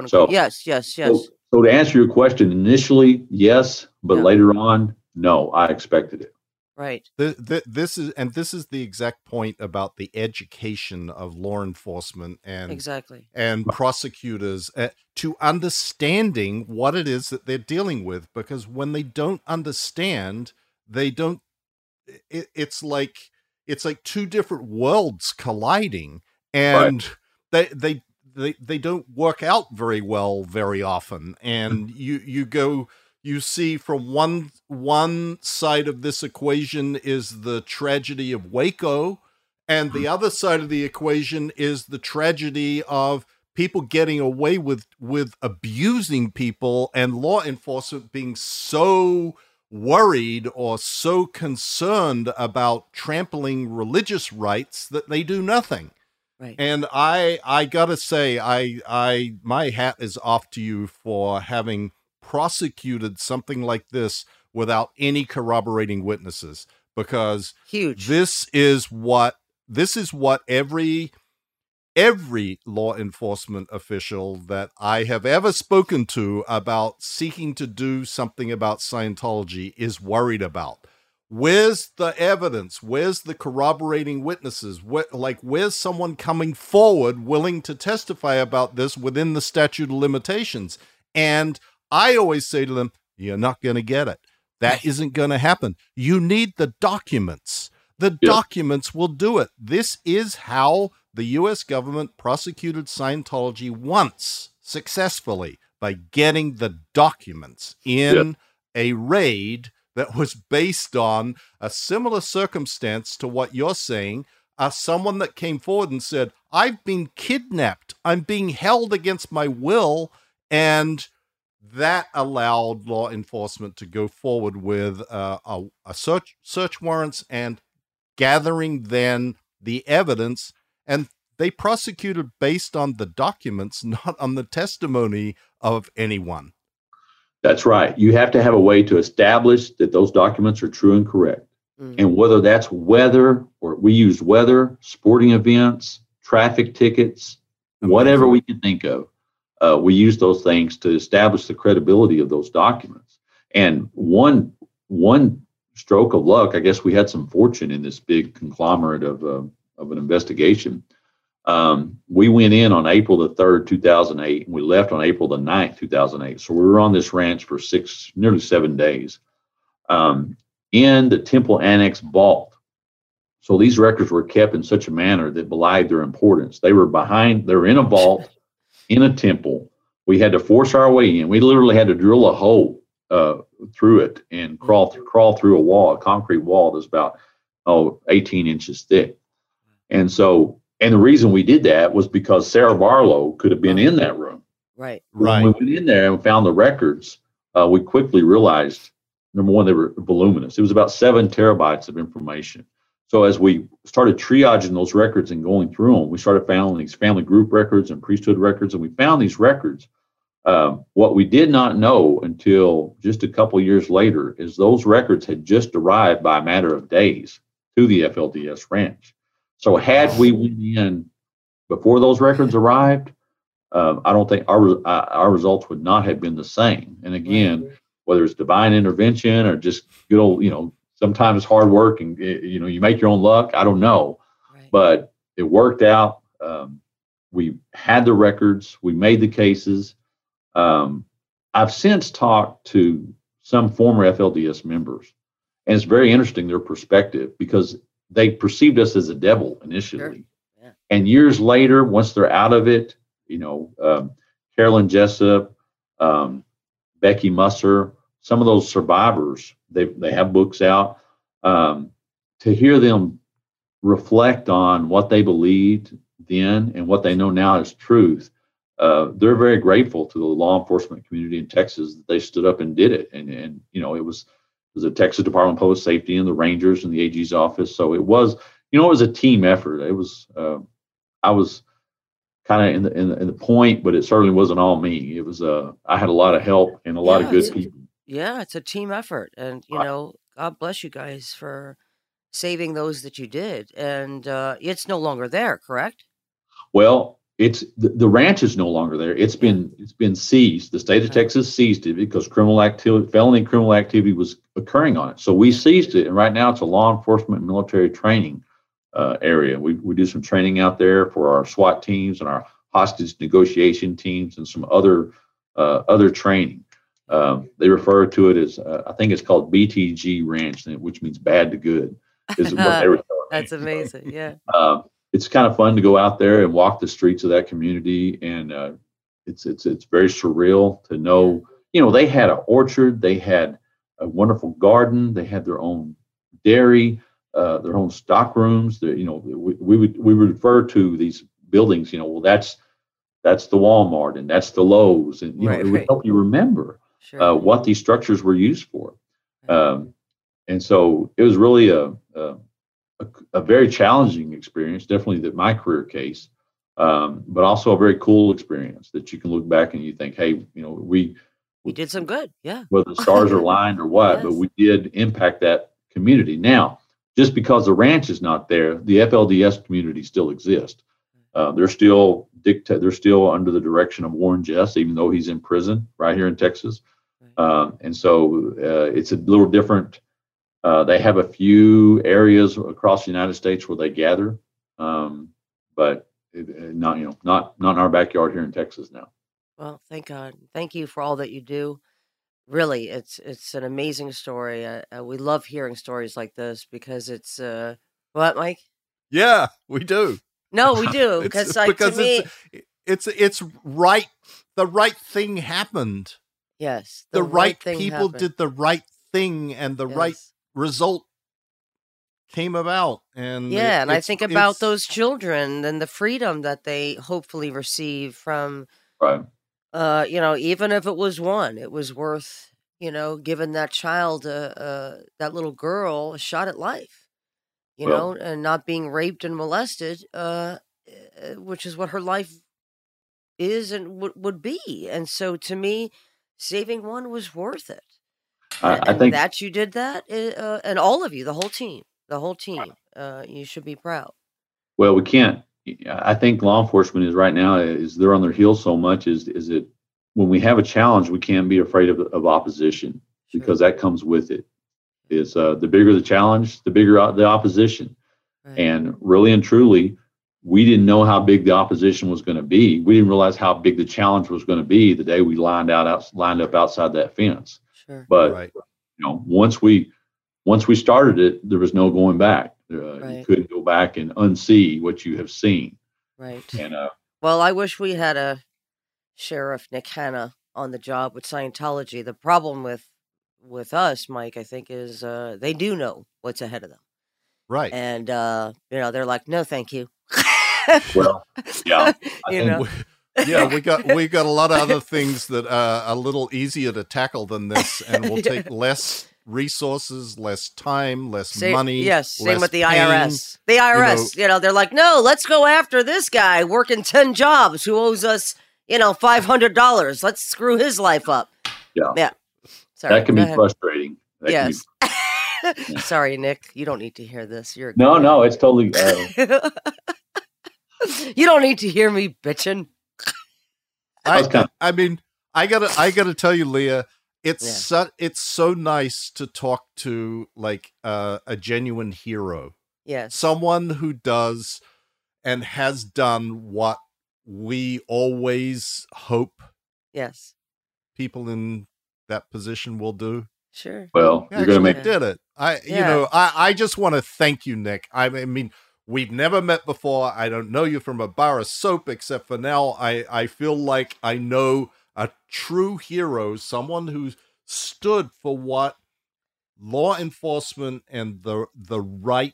So- yes, yes, yes. So, so to answer your question, initially yes, but Yeah. later on, no. I expected it. right. Th- th- this is and this is the exact point about the education of law enforcement and Exactly. and prosecutors uh, to understanding what it is that they're dealing with because when they don't understand they don't it, it's like it's like two different worlds colliding and they they they they don't work out very well very often and you you go you see from one one side of this equation is the tragedy of Waco and the mm-hmm. other side of the equation is the tragedy of people getting away with with abusing people and law enforcement being so worried or so concerned about trampling religious rights that they do nothing Right. and i i gotta say i i my hat is off to you for having prosecuted something like this without any corroborating witnesses because Huge. this is what this is what every every law enforcement official that I have ever spoken to about seeking to do something about Scientology is worried about. Where's the evidence? Where's the corroborating witnesses? Where, like, where's someone coming forward willing to testify about this within the statute of limitations? And I always say to them, you're not going to get it. That isn't going to happen. You need the documents. The Yeah. documents will do it. This is how the US government prosecuted Scientology once successfully by getting the documents in a raid that was based on a similar circumstance to what you're saying. Uh, someone that came forward and said, I've been kidnapped. I'm being held against my will. And that allowed law enforcement to go forward with uh, a, a search search warrants and gathering then the evidence and they prosecuted based on the documents not on the testimony of anyone That's right. You have to have a way to establish that those documents are true and correct. Mm. And whether that's weather or we use weather, sporting events, traffic tickets, whatever we can think of, uh, we use those things to establish the credibility of those documents. And one one stroke of luck, I guess we had some fortune in this big conglomerate of uh, of an investigation. Um, we went in on April the 3rd, 2008, and we left on April the 9th, 2008. So we were on this ranch for six, nearly seven days um, in the Temple Annex vault. So these records were kept in such a manner that belied their importance. They were behind, they were in a vault in a temple. We had to force our way in. We literally had to drill a hole uh, through it and crawl through, crawl through a wall, a concrete wall that's about oh 18 inches thick. And so, and the reason we did that was because Sarah Barlow could have been in that room. Right. Right. When we went in there and found the records, uh, we quickly realized number one, they were voluminous. It was about seven terabytes of information. So as we started triaging those records and going through them, we started finding these family group records and priesthood records, and we found these records. Um, what we did not know until just a couple years later is those records had just arrived by a matter of days to the FLDS ranch. So had we went in before those records arrived, um, I don't think our uh, our results would not have been the same. And again, whether it's divine intervention or just good old, you know, sometimes hard work and eh, you know you make your own luck. I don't know, Right. but it worked out. Um, we had the records. We made the cases. Um, I've since talked to some former FLDS members. And it's very interesting their perspective because they perceived us as a devil initially. Sure. Yeah. And years later, once they're out of it, you know, um, Carolyn Jessop, um, Becky Musser, some of those survivors, they, they have books out. Um, to hear them reflect on what they believed then and what they know now as truth, uh, they're very grateful to the law enforcement community in Texas that they stood up and did it. And, and you know, it was it was the Texas Department of Public Safety and the Rangers and the AG's office. So it was, you know, it was a team effort. It was, uh, I was kind of in the, in the, in the point, but it certainly wasn't all me. It was, uh, I had a lot of help and a lot yeah, of good people. Yeah, it's a team effort, and you know, God bless you guys for saving those that you did. And uh, it's no longer there, correct? Well, it's the, the, ranch is no longer there. It's been it's been seized. The state of Texas seized it because criminal activity, felony criminal activity was occurring on it. So we seized it, and right now it's a law enforcement military training uh, area. We we do some training out there for our SWAT teams and our hostage negotiation teams and some other uh, other training. Um, they refer to it as uh, I think it's called BTG Ranch, which means bad to good. Is what they were That's amazing. Yeah. Um, it's kind of fun to go out there and walk the streets of that community, and uh, it's it's it's very surreal to know. You know, they had an orchard, they had a wonderful garden, they had their own dairy, uh, their own stock rooms. you know, we, we would we would refer to these buildings. You know, well, that's that's the Walmart and that's the Lowe's, and you right, know, it would help you remember sure. uh, what these structures were used for. Um, and so it was really a, a a, a very challenging experience, definitely that my career case, um, but also a very cool experience that you can look back and you think, hey, you know, we we did some good, yeah. Whether the stars are aligned or what, yes. but we did impact that community. Now, just because the ranch is not there, the FLDS community still exists. Uh, they're still dictate. They're still under the direction of Warren Jeffs, even though he's in prison right here in Texas. Um, and so uh, it's a little different uh, they have a few areas across the United States where they gather, um, but it, not you know not not in our backyard here in Texas now. Well, thank God. Thank you for all that you do. Really, it's it's an amazing story. Uh, uh, we love hearing stories like this because it's uh, what, Mike? Yeah, we do. No, we do because like because to me, it's, it's it's right. The right thing happened. Yes, the, the right, right people happened. did the right thing, and the yes. right result came about and yeah it, and i think about those children and the freedom that they hopefully receive from right uh you know even if it was one it was worth you know giving that child uh, uh that little girl a shot at life you well, know and not being raped and molested uh eh, which is what her life is and would would be and so to me saving one was worth it I, I think that you did that, eh, uh, and all of you, the whole team, the whole team, uh, you should be proud. Well, we can't. I think law enforcement is right now is they're on their heels so much. Is is it when we have a challenge, we can't be afraid of, of opposition sure. because that comes with it. Is uh, the bigger the challenge, the bigger the opposition, right. and really and truly, we didn't know how big the opposition was going to be. We didn't realize how big the challenge was going to be the day we lined out, out lined up outside that fence. Sure. But right. you know, once we once we started it, there was no going back. Uh, right. You couldn't go back and unsee what you have seen. Right. And uh, well, I wish we had a sheriff Nick Hanna on the job with Scientology. The problem with with us, Mike, I think, is uh, they do know what's ahead of them. Right. And uh, you know, they're like, no, thank you. well, yeah. you know yeah, we got we got a lot of other things that are a little easier to tackle than this, and will take yeah. less resources, less time, less same, money. Yes, same with the pain. IRS. The IRS, you know, you know, they're like, no, let's go after this guy working ten jobs who owes us, you know, five hundred dollars. Let's screw his life up. Yeah, yeah. Sorry, that can be ahead. frustrating. That yes. Be... Sorry, Nick. You don't need to hear this. You're no, no. It's totally. Uh... you don't need to hear me bitching. I, I mean, I gotta, I gotta tell you, Leah, it's yeah. so, it's so nice to talk to like uh, a genuine hero. Yes, someone who does and has done what we always hope. Yes, people in that position will do. Sure. Well, You you're going to make did it. I, you know, I, I just want to thank you, Nick. I I mean, we've never met before. I don't know you from a bar of soap, except for now. I, I feel like I know a true hero, someone who stood for what law enforcement and the the right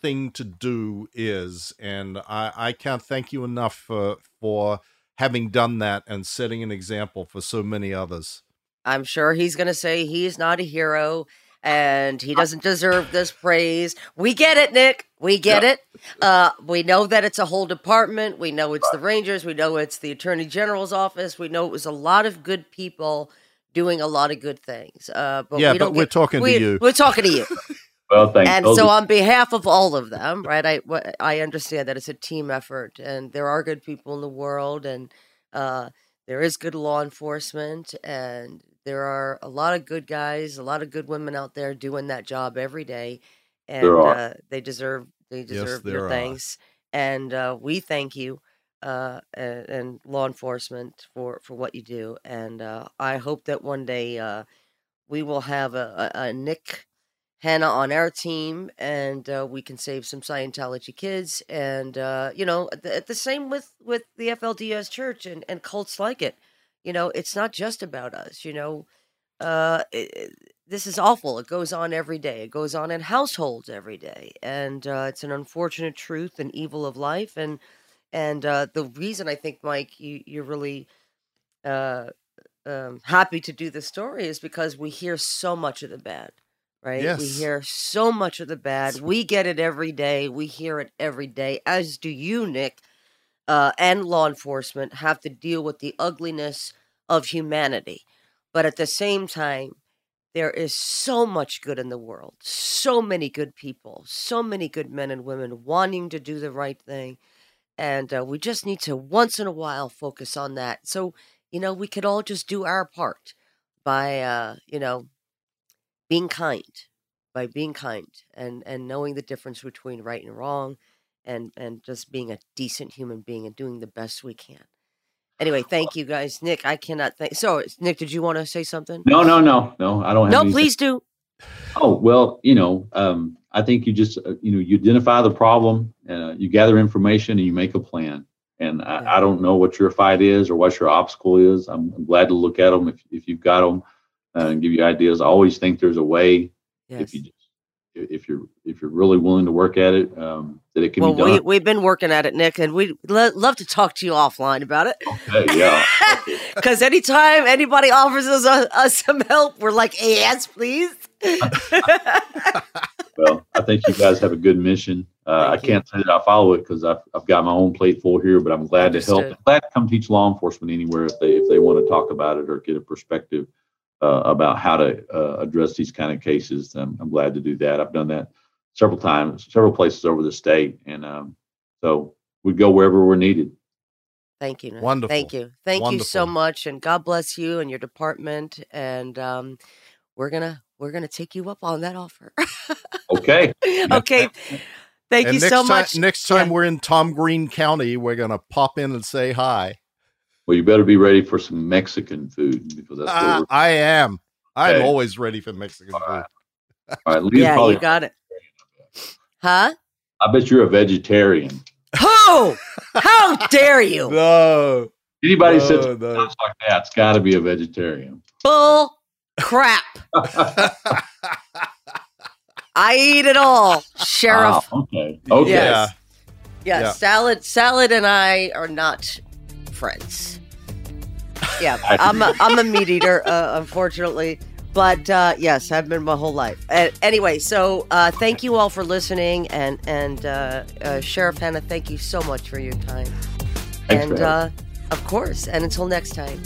thing to do is, and I, I can't thank you enough for for having done that and setting an example for so many others. I'm sure he's going to say he's not a hero and he doesn't deserve this praise. We get it, Nick. We get it. Uh, we know that it's a whole department. We know it's the Rangers. We know it's the Attorney General's office. We know it was a lot of good people doing a lot of good things. Uh, but Yeah, we but don't we're get- talking to you. We're talking to you. well, thanks. and so on behalf of all of them right i i understand that it's a team effort and there are good people in the world and uh, there is good law enforcement and there are a lot of good guys a lot of good women out there doing that job every day and. Uh, they deserve they deserve there your thanks and uh, we thank you uh, and, and law enforcement for for what you do and uh, i hope that one day uh, we will have a, a, a nick Hanna on our team, and uh, we can save some Scientology kids. And uh, you know, the, the same with with the FLDS Church and and cults like it. You know, it's not just about us. You know, uh, it, this is awful. It goes on every day. It goes on in households every day, and uh, it's an unfortunate truth and evil of life. And and uh, the reason I think, Mike, you you're really uh, um, happy to do this story is because we hear so much of the bad, right? We hear so much of the bad. We get it every day. We hear it every day, as do you, Nick, uh, and law enforcement have to deal with the ugliness of humanity. But at the same time, there is so much good in the world, so many good people, so many good men and women wanting to do the right thing. And uh, we just need to once in a while focus on that. So, you know, we could all just do our part by, uh, you know, being kind, by being kind and, and knowing the difference between right and wrong and, and just being a decent human being and doing the best we can. Anyway, thank you guys. Nick, I cannot thank. So, Nick, did you want to say something? no, no, no, no. I don't have No, anything- please do. Oh well, you know, um, I think you just uh, you know you identify the problem, uh, you gather information, and you make a plan. And I, Yeah. I don't know what your fight is or what your obstacle is. I'm, I'm glad to look at them if if you've got them uh, and give you ideas. I always think there's a way Yes. if you just if you're if you're really willing to work at it um, that it can well, be done. we, we've been working at it, Nick, and we'd lo- love to talk to you offline about it. Okay, yeah. Because anytime anybody offers us, uh, us some help, we're like, yes, please. Well, I think you guys have a good mission. Uh, I can't say that I follow it because I've, I've got my own plate full here, but I'm glad to help. I'm glad to come teach law enforcement anywhere if they if they want to talk about it or get a perspective uh, about how to uh, address these kind of cases. I'm, I'm glad to do that. I've done that several times, several places over the state, and um, so we go wherever we're needed. Thank you. Wonderful. Thank you. Thank you so much, and God bless you and your department. And um, we're gonna we're gonna take you up on that offer. Okay. okay. Thank and you next so time, much. Next time Yeah. we're in Tom Green County, we're gonna pop in and say hi. Well, you better be ready for some Mexican food because that's what ah, I am. I'm Okay. always ready for Mexican All food. right. All right, Lee's yeah, probably- you got it. Huh? I bet you're a vegetarian. Who? How dare you? No, Anybody no, says no. stuff like that's got to be a vegetarian. Bull crap. I eat it all, Sheriff. Wow, okay. Okay. Yes. Yeah. Yeah, Yeah. salad, salad, and I are not friends. Yeah, I'm a, I'm a meat eater, uh, unfortunately, but uh, yes, I've been my whole life. Uh, anyway, so uh, thank you all for listening, and and uh, uh, Sheriff Hanna, thank you so much for your time, Thanks and for uh, of course, and until next time.